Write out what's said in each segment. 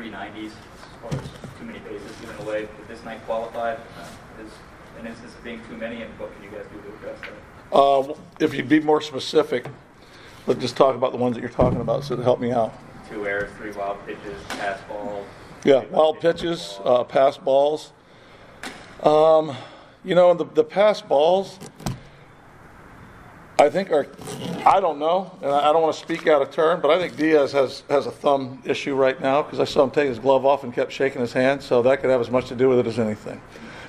We've talked in the past about free 90s as far as too many bases given away. Did this night qualify? Uh, is an instance of being too many, and what can you guys do to address that? Uh, if you'd be more specific, let's just talk about the ones that you're talking about, so to help me out. Two errors, three wild pitches, pass balls. Yeah, wild pitches, uh, pass balls. Um, you know, the, the pass balls, I think are, I don't know, and I I don't want to speak out of turn, but I think Diaz has, has a thumb issue right now because I saw him take his glove off and kept shaking his hand, so that could have as much to do with it as anything.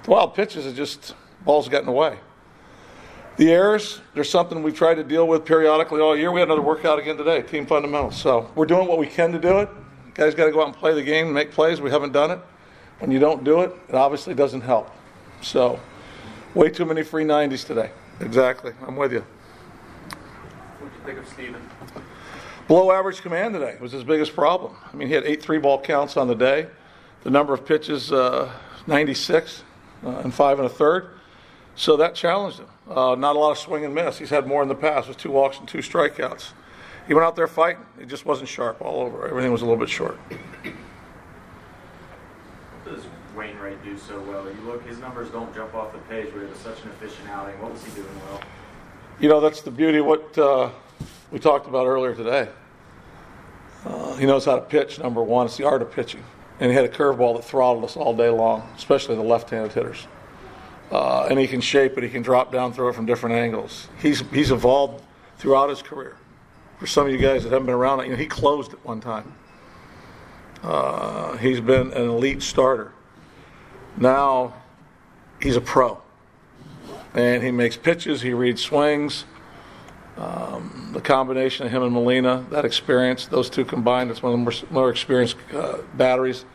The wild pitches are just balls getting away. The errors, there's something we've tried to deal with periodically all year. We had another workout again today, team fundamentals. So we're doing what we can to do it. Guys got to go out and play the game, make plays. We haven't done it. When you don't do it, it obviously doesn't help. So, way too many free 90s today. Exactly. I'm with you. Think of Steven? Below average command today was his biggest problem. I mean, he had eight three ball counts on the day. The number of pitches, uh, 96 uh, and five and a third. So that challenged him. Uh, not a lot of swing and miss. He's had more in the past with two walks and two strikeouts. He went out there fighting. He just wasn't sharp all over. Everything was a little bit short. What does Wainwright do so well? You look, his numbers don't jump off the page, but it was such an efficient outing. What was he doing well? You know, that's the beauty of what uh, we talked about earlier today. Uh, he knows how to pitch, number one. It's the art of pitching. And he had a curveball that throttled us all day long, especially the left handed hitters. Uh, and he can shape it, he can drop down, throw it from different angles. He's, he's evolved throughout his career. For some of you guys that haven't been around, you know, he closed at one time. Uh, he's been an elite starter. Now he's a pro and he makes pitches, he reads swings. Um, the combination of him and Molina, that experience, those two combined, it's one of the more, more experienced uh, batteries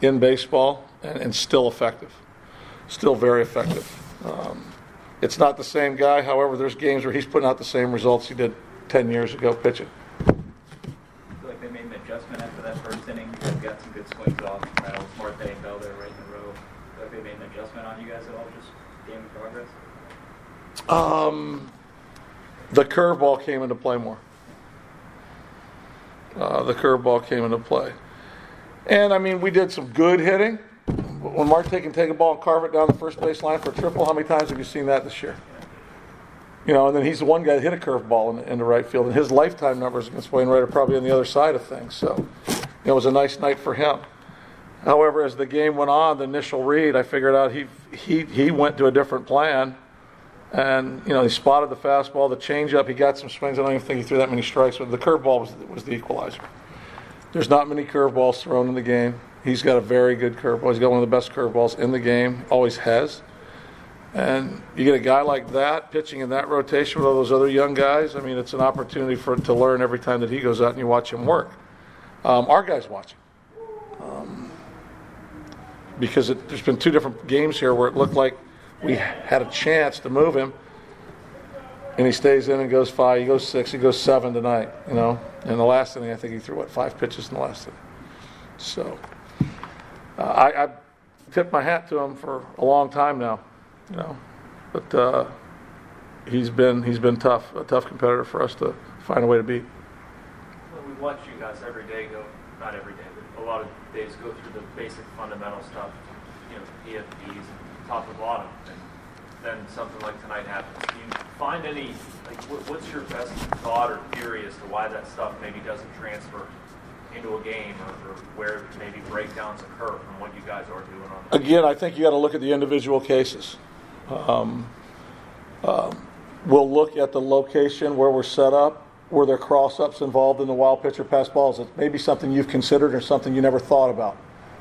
in baseball and, and, still effective. Still very effective. Um, it's not the same guy, however, there's games where he's putting out the same results he did 10 years ago pitching. I feel like they made an adjustment after that first inning. You guys got some good swings off. Reynolds, Marte, and Bell there right in a row. Like they made an adjustment on you guys at all, just game of progress? Um, the curveball came into play more. Uh, the curveball came into play. And I mean, we did some good hitting. When Marte can take a ball and carve it down the first base line for a triple, how many times have you seen that this year? You know, and then he's the one guy that hit a curveball in, the, in the right field, and his lifetime numbers against Wainwright are probably on the other side of things. So it was a nice night for him. However, as the game went on, the initial read, I figured out he he he went to a different plan, and you know he spotted the fastball, the changeup. He got some swings. I don't even think he threw that many strikes, but the curveball was was the equalizer. There's not many curveballs thrown in the game. He's got a very good curveball. He's got one of the best curveballs in the game. Always has. And you get a guy like that pitching in that rotation with all those other young guys. I mean, it's an opportunity for to learn every time that he goes out and you watch him work. Um, our guys watching. Um, because it, there's been two different games here where it looked like we had a chance to move him, and he stays in and goes five, he goes six, he goes seven tonight. You know, in the last inning, I think he threw what five pitches in the last inning. So uh, I, I tipped my hat to him for a long time now, you know, but uh, he's been he's been tough, a tough competitor for us to find a way to beat. Well, we watch you guys every day go, not every day, but a lot of days go through the basic fundamental stuff, you know, PFPs and top to bottom, and then something like tonight happens. Do you find any, like, what, what's your best thought or theory as to why that stuff maybe doesn't transfer into a game or, or where maybe breakdowns occur from what you guys are doing on the Again, I think you got to look at the individual cases. Um, um, we'll look at the location where we're set up, were there cross-ups involved in the wild pitch or pass balls? It may be something you've considered or something you never thought about.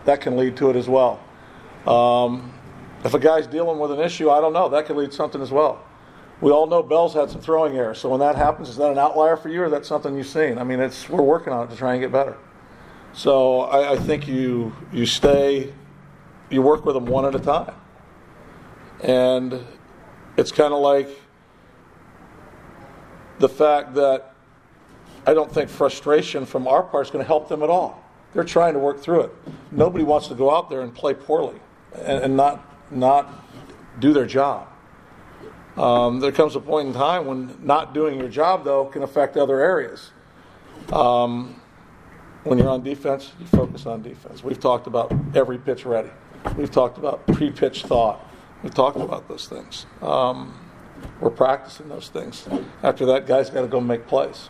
That can lead to it as well. Um, if a guy's dealing with an issue, I don't know. That could lead to something as well. We all know Bell's had some throwing errors. So when that happens, is that an outlier for you, or that's something you've seen? I mean, it's we're working on it to try and get better. So I, I think you you stay, you work with them one at a time, and it's kind of like the fact that I don't think frustration from our part is going to help them at all. They're trying to work through it. Nobody wants to go out there and play poorly and, and not not do their job. Um, there comes a point in time when not doing your job, though, can affect other areas. Um, when you're on defense, you focus on defense. We've talked about every pitch ready. We've talked about pre-pitch thought. We've talked about those things. Um, we're practicing those things. After that, guys got to go make plays.